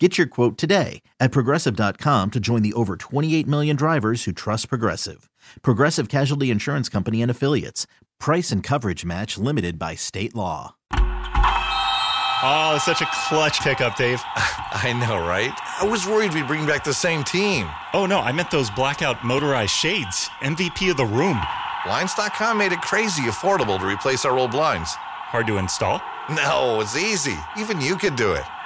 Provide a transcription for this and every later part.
Get your quote today at progressive.com to join the over 28 million drivers who trust Progressive. Progressive Casualty Insurance Company and Affiliates. Price and coverage match limited by state law. Oh, such a clutch pickup, Dave. I know, right? I was worried we'd bring back the same team. Oh, no, I meant those blackout motorized shades. MVP of the room. Blinds.com made it crazy affordable to replace our old blinds. Hard to install? No, it's easy. Even you could do it.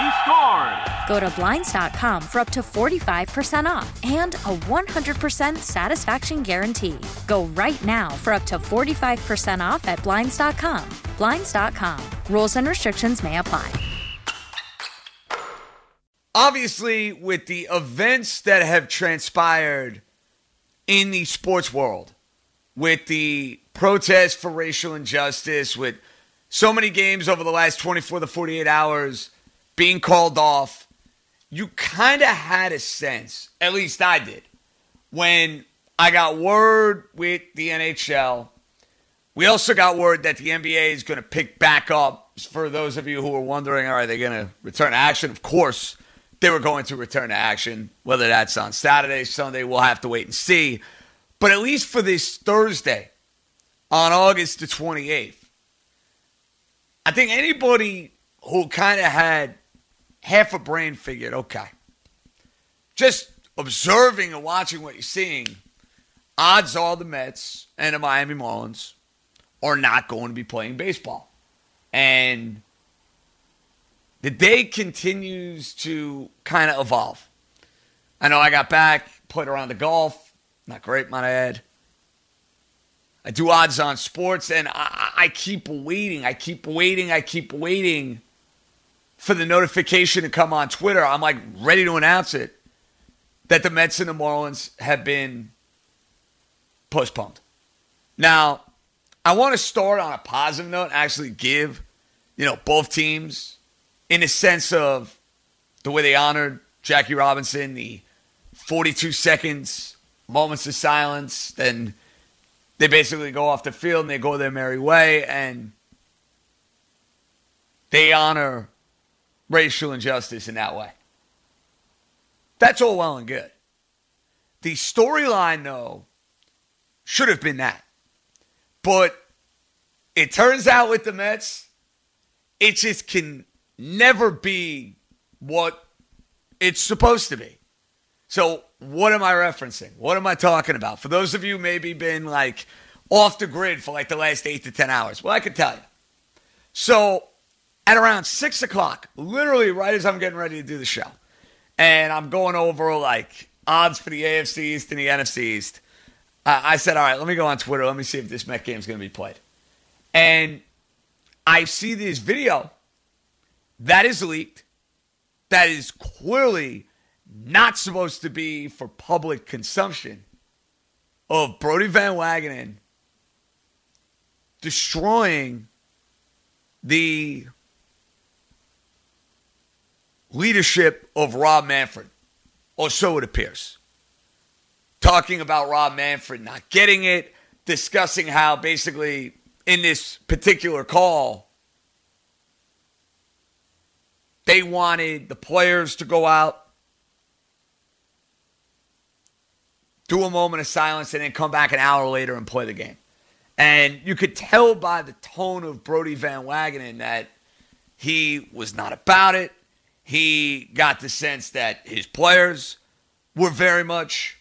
He scores. Go to Blinds.com for up to 45% off and a 100% satisfaction guarantee. Go right now for up to 45% off at Blinds.com. Blinds.com. Rules and restrictions may apply. Obviously, with the events that have transpired in the sports world, with the protests for racial injustice, with so many games over the last 24 to 48 hours being called off, you kind of had a sense, at least I did, when I got word with the NHL. We also got word that the NBA is going to pick back up. For those of you who are wondering, are they going to return to action? Of course, they were going to return to action. Whether that's on Saturday, Sunday, we'll have to wait and see. But at least for this Thursday, on August the 28th, I think anybody who kind of had half a brain figured, okay, just observing and watching what you're seeing, odds are the Mets and the Miami Marlins are not going to be playing baseball. And the day continues to kind of evolve. I know I got back, played around the golf, not great, might I add. I do odds on sports, and I, I keep waiting, I keep waiting, I keep waiting for the notification to come on Twitter. I'm like ready to announce it that the Mets and the Marlins have been postponed. Now, I want to start on a positive note, actually give, you know, both teams in the sense of the way they honored Jackie Robinson, the 42 seconds, moments of silence, then they basically go off the field and they go their merry way and they honor racial injustice in that way. That's all well and good. The storyline, though, should have been that. But it turns out with the Mets, it just can never be what it's supposed to be. So, what am I referencing? What am I talking about? For those of you maybe been like off the grid for like the last eight to 10 hours, well, I can tell you. So, at around six o'clock, literally right as I'm getting ready to do the show, and I'm going over like odds for the AFC East and the NFC East. I said, all right, let me go on Twitter. Let me see if this Met game is going to be played. And I see this video that is leaked, that is clearly not supposed to be for public consumption of Brodie Van Wagenen destroying the leadership of Rob Manfred, or so it appears. Talking about Rob Manfred not getting it, discussing how basically in this particular call, they wanted the players to go out, do a moment of silence, and then come back an hour later and play the game. And you could tell by the tone of Brodie Van Wagenen that he was not about it. He got the sense that his players were very much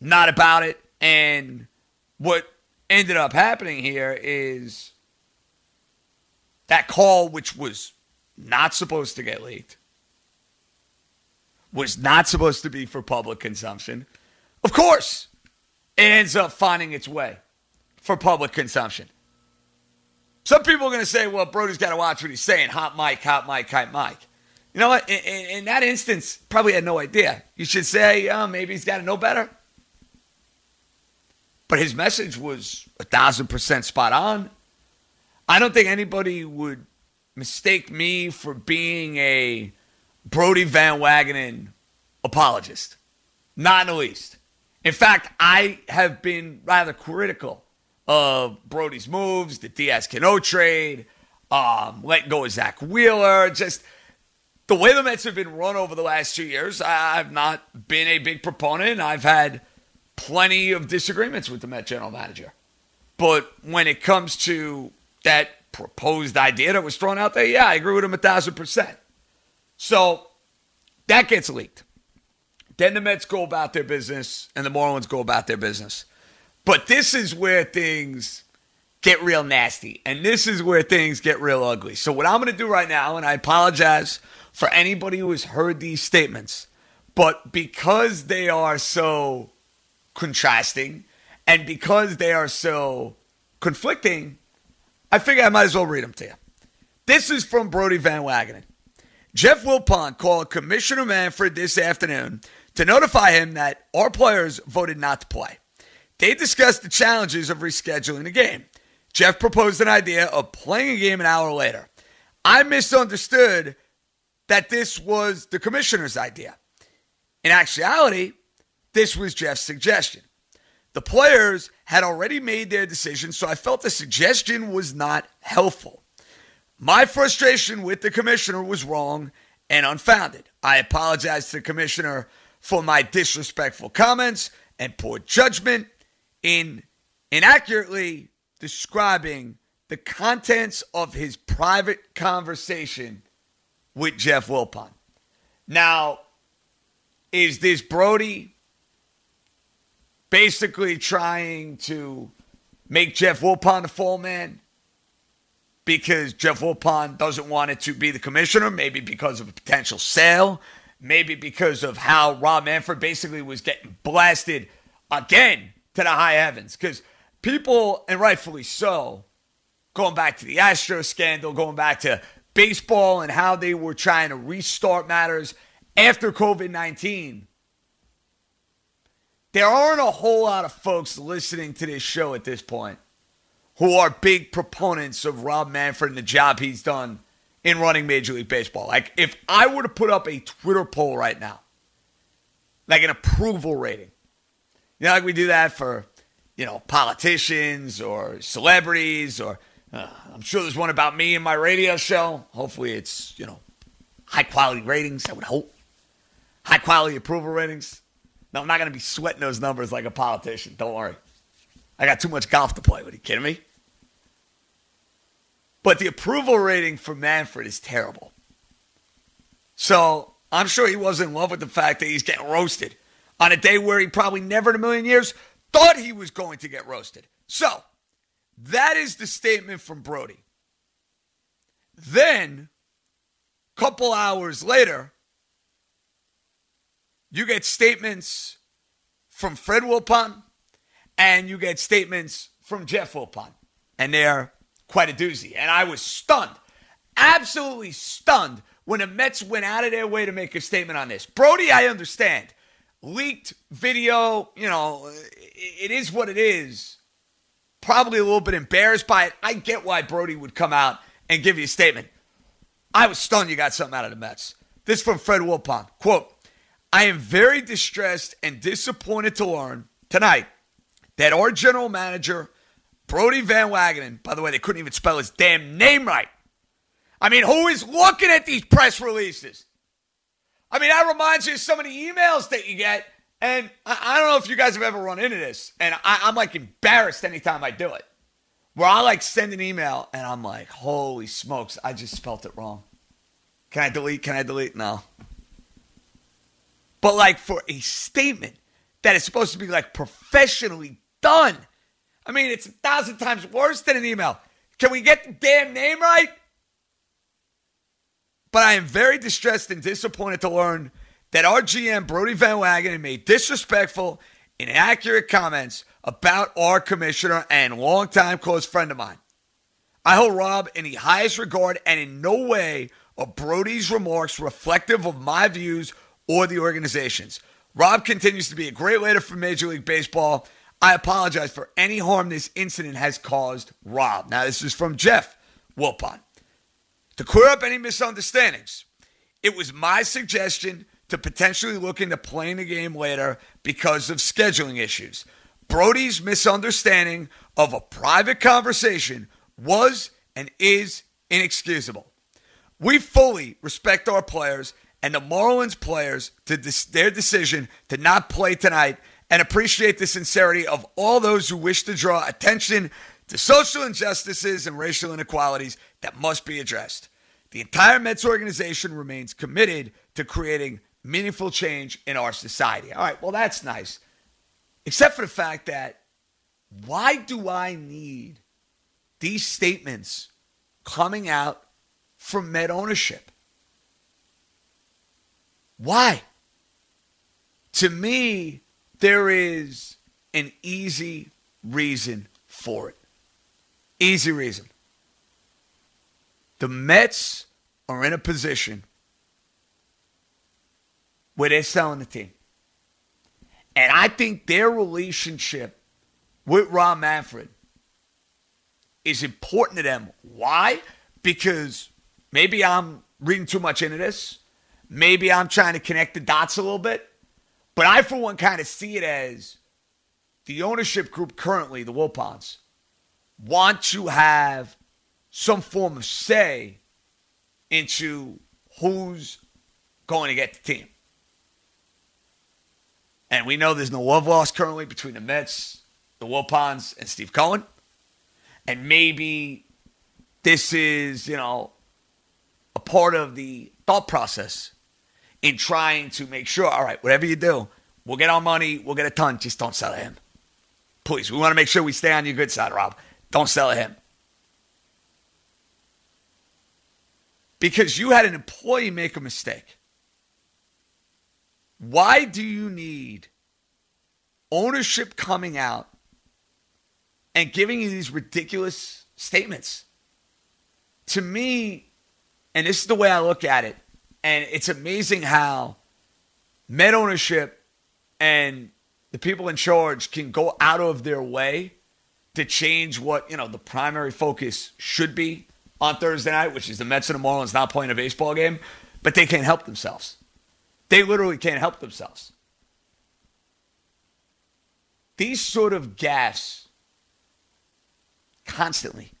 not about it. And what ended up happening here is that call, which was not supposed to get leaked, was not supposed to be for public consumption. Of course, it ends up finding its way for public consumption. Some people are going to say, well, Brodie's got to watch what he's saying. Hot mic, hot mic, hot mic. You know what? In, in, in that instance, probably had no idea. You should say, oh, maybe he's got to know better. But his message was a thousand percent spot on. I don't think anybody would mistake me for being a Brodie Van Wagenen apologist. Not in the least. In fact, I have been rather critical of Brodie's moves, the Diaz Cano trade, um, letting go of Zack Wheeler, just the way the Mets have been run over the last two years. I've not been a big proponent. I've had plenty of disagreements with the Met general manager. But when it comes to that proposed idea that was thrown out there, yeah, I agree with him a thousand percent. So that gets leaked. Then the Mets go about their business and the Marlins go about their business. But this is where things get real nasty. And this is where things get real ugly. So, what I'm going to do right now, and I apologize for anybody who has heard these statements, but because they are so contrasting and because they are so conflicting, I figure I might as well read them to you. This is from Brodie Van Wagenen. Jeff Wilpon called Commissioner Manfred this afternoon to notify him that our players voted not to play. They discussed the challenges of rescheduling the game. Jeff proposed an idea of playing a game an hour later. I misunderstood that this was the commissioner's idea. In actuality, this was Jeff's suggestion. The players had already made their decision, so I felt the suggestion was not helpful. My frustration with the commissioner was wrong and unfounded. I apologize to the commissioner for my disrespectful comments and poor judgment in inaccurately describing the contents of his private conversation with Jeff Wilpon. Now, is this Brodie basically trying to make Jeff Wilpon the fall man? Because Jeff Wilpon doesn't want it to be the commissioner, maybe because of a potential sale, maybe because of how Rob Manfred basically was getting blasted again to the high heavens because people, and rightfully so, going back to the Astro scandal, going back to baseball and how they were trying to restart matters after COVID 19. There aren't a whole lot of folks listening to this show at this point who are big proponents of Rob Manfred and the job he's done in running Major League Baseball. Like, if I were to put up a Twitter poll right now, like an approval rating, you know, like we do that for, you know, politicians or celebrities or uh, I'm sure there's one about me and my radio show. Hopefully it's, you know, high quality ratings, I would hope. High quality approval ratings. No, I'm not going to be sweating those numbers like a politician. Don't worry. I got too much golf to play. Are you kidding me? But the approval rating for Manfred is terrible. So I'm sure he was in love with the fact that he's getting roasted on a day where he probably never in a million years thought he was going to get roasted. So, that is the statement from Brodie. Then, a couple hours later, you get statements from Fred Wilpon and you get statements from Jeff Wilpon. And they're quite a doozy. And I was stunned, absolutely stunned when the Mets went out of their way to make a statement on this. Brodie, I understand leaked video, you know, it is what it is. Probably a little bit embarrassed by it. I get why Brodie would come out and give you a statement. I was stunned you got something out of the Mets. This from Fred Wilpon. Quote, I am very distressed and disappointed to learn tonight that our general manager, Brodie Van Wagenen, by the way, they couldn't even spell his damn name right. I mean, who is looking at these press releases? I mean, that reminds you of some of the emails that you get. And I, I don't know if you guys have ever run into this. And I, I'm like embarrassed anytime I do it. Where I like send an email and I'm like, holy smokes, I just spelt it wrong. Can I delete? Can I delete? No. But like for a statement that is supposed to be like professionally done. I mean, it's a thousand times worse than an email. Can we get the damn name right? But I am very distressed and disappointed to learn that our GM, Brodie Van Wagenen, made disrespectful, inaccurate comments about our commissioner and longtime close friend of mine. I hold Rob in the highest regard, and in no way are Brodie's remarks reflective of my views or the organization's. Rob continues to be a great leader for Major League Baseball. I apologize for any harm this incident has caused Rob. Now, this is from Jeff Wilpon. To clear up any misunderstandings, it was my suggestion to potentially look into playing the game later because of scheduling issues. Brodie's misunderstanding of a private conversation was and is inexcusable. We fully respect our players and the Marlins players to dis- their decision to not play tonight and appreciate the sincerity of all those who wish to draw attention to social injustices and racial inequalities that must be addressed. The entire Mets organization remains committed to creating meaningful change in our society. All right, well, that's nice. Except for the fact that why do I need these statements coming out from Met ownership? Why? To me, there is an easy reason for it. Easy reason. The Mets are in a position where they're selling the team. And I think their relationship with Rob Manfred is important to them. Why? Because maybe I'm reading too much into this. Maybe I'm trying to connect the dots a little bit. But I, for one, kind of see it as the ownership group currently, the Wilpons, want to have some form of say into who's going to get the team. And we know there's no love lost currently between the Mets, the Wilpons, and Steve Cohen. And maybe this is, you know, a part of the thought process in trying to make sure, all right, whatever you do, we'll get our money, we'll get a ton, just don't sell him. Please, we want to make sure we stay on your good side, Rob. Don't sell him. Because you had an employee make a mistake. Why do you need ownership coming out and giving you these ridiculous statements? To me, and this is the way I look at it, and it's amazing how Met ownership and the people in charge can go out of their way to change what, you know, the primary focus should be on Thursday night, which is the Mets and the Marlins not playing a baseball game, but they can't help themselves. They literally can't help themselves. These sort of gaffes constantly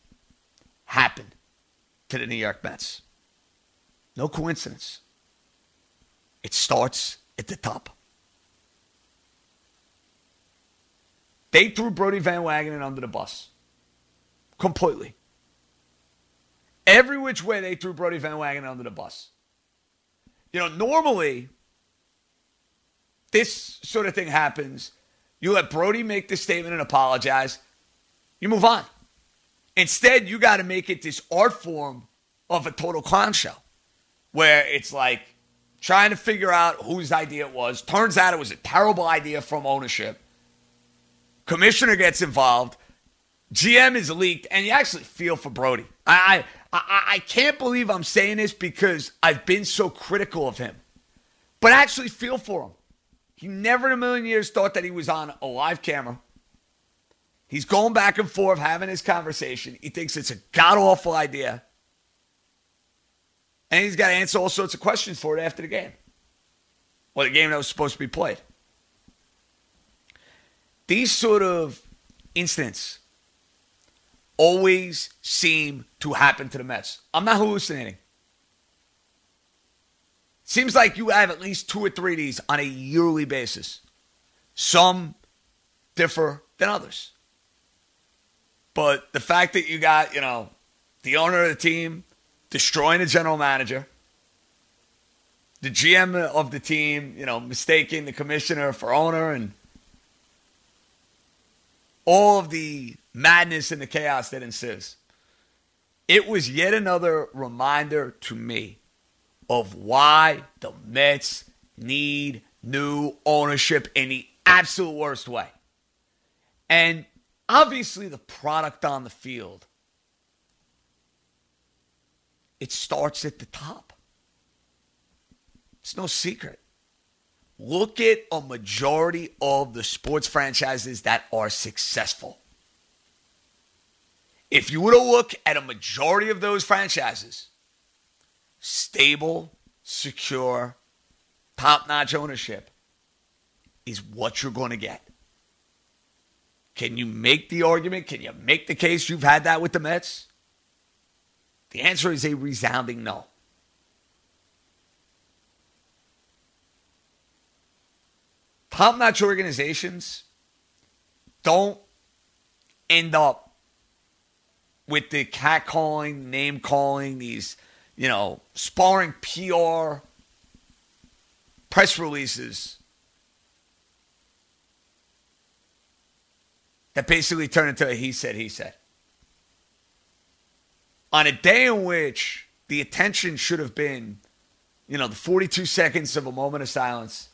happen to the New York Mets. No coincidence. It starts at the top. They threw Brodie Van Wagenen under the bus. Completely. Every which way they threw Brodie Van Wagenen under the bus. You know, normally this sort of thing happens. You let Brodie make the statement and apologize. You move on. Instead, you got to make it this art form of a total clown show where it's like trying to figure out whose idea it was. Turns out it was a terrible idea from ownership. Commissioner gets involved. GM is leaked, and you actually feel for Brodie. I, I, I can't believe I'm saying this because I've been so critical of him, but I actually feel for him. He never in a million years thought that he was on a live camera. He's going back and forth having his conversation. He thinks it's a god awful idea. And he's got to answer all sorts of questions for it after the game. Or the game that was supposed to be played. These sort of incidents always seem to happen to the Mets. I'm not hallucinating. Seems like you have at least two or three of these on a yearly basis. Some differ than others. But the fact that you got, you know, the owner of the team destroying the general manager, the GM of the team, you know, mistaking the commissioner for owner, and all of the madness and the chaos that ensues. It was yet another reminder to me of why the Mets need new ownership in the absolute worst way. And obviously, the product on the field, it starts at the top. It's no secret. Look at a majority of the sports franchises that are successful. If you were to look at a majority of those franchises, stable, secure, top notch ownership is what you're going to get. Can you make the argument? Can you make the case you've had that with the Mets? The answer is a resounding no. Top notch organizations don't end up with the cat calling, name calling, these, you know, sparring PR press releases that basically turn into a he said, he said. On a day in which the attention should have been, you know, the 42 seconds of a moment of silence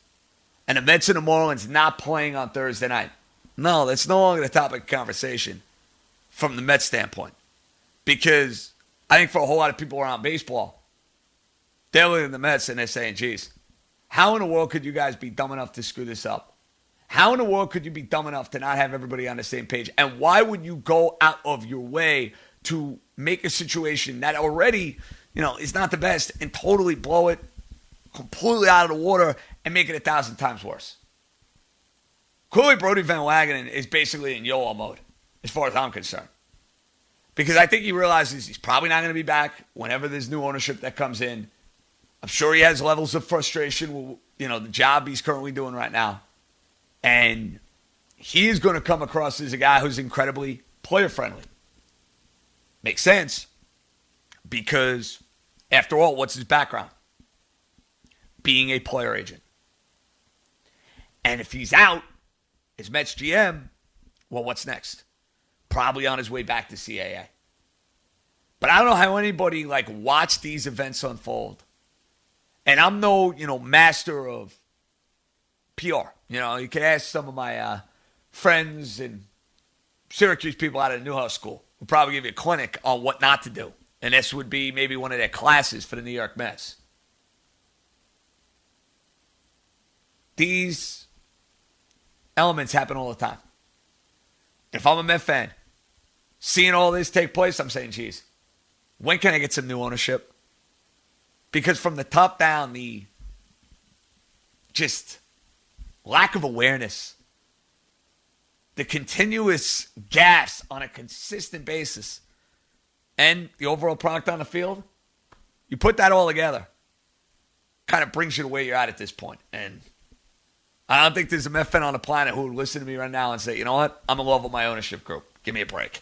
and the Mets and the Marlins not playing on Thursday night. No, that's no longer the topic of conversation from the Mets standpoint. Because I think for a whole lot of people around baseball, they're looking at the Mets and they're saying, geez, how in the world could you guys be dumb enough to screw this up? How in the world could you be dumb enough to not have everybody on the same page? And why would you go out of your way to make a situation that already, you know, is not the best and totally blow it completely out of the water and make it a thousand times worse? Clearly, Brodie Van Wagenen is basically in YOLO mode, as far as I'm concerned. Because I think he realizes he's probably not going to be back whenever there's new ownership that comes in. I'm sure he has levels of frustration with you know the job he's currently doing right now. And he is going to come across as a guy who's incredibly player friendly. Makes sense because, after all, what's his background? Being a player agent. And if he's out as Mets GM, well, what's next? Probably on his way back to CAA. But I don't know how anybody like watched these events unfold. And I'm no, you know, master of PR. You know, you can ask some of my uh, friends and Syracuse people out of Newhouse School who probably give you a clinic on what not to do. And this would be maybe one of their classes for the New York Mets. These elements happen all the time. If I'm a Met fan, seeing all this take place, I'm saying, geez, when can I get some new ownership? Because from the top down, the just lack of awareness, the continuous gaps on a consistent basis, and the overall product on the field, you put that all together, kind of brings you to where you're at at this point. And I don't think there's a Met fan on the planet who would listen to me right now and say, you know what? I'm in love with my ownership group. Give me a break.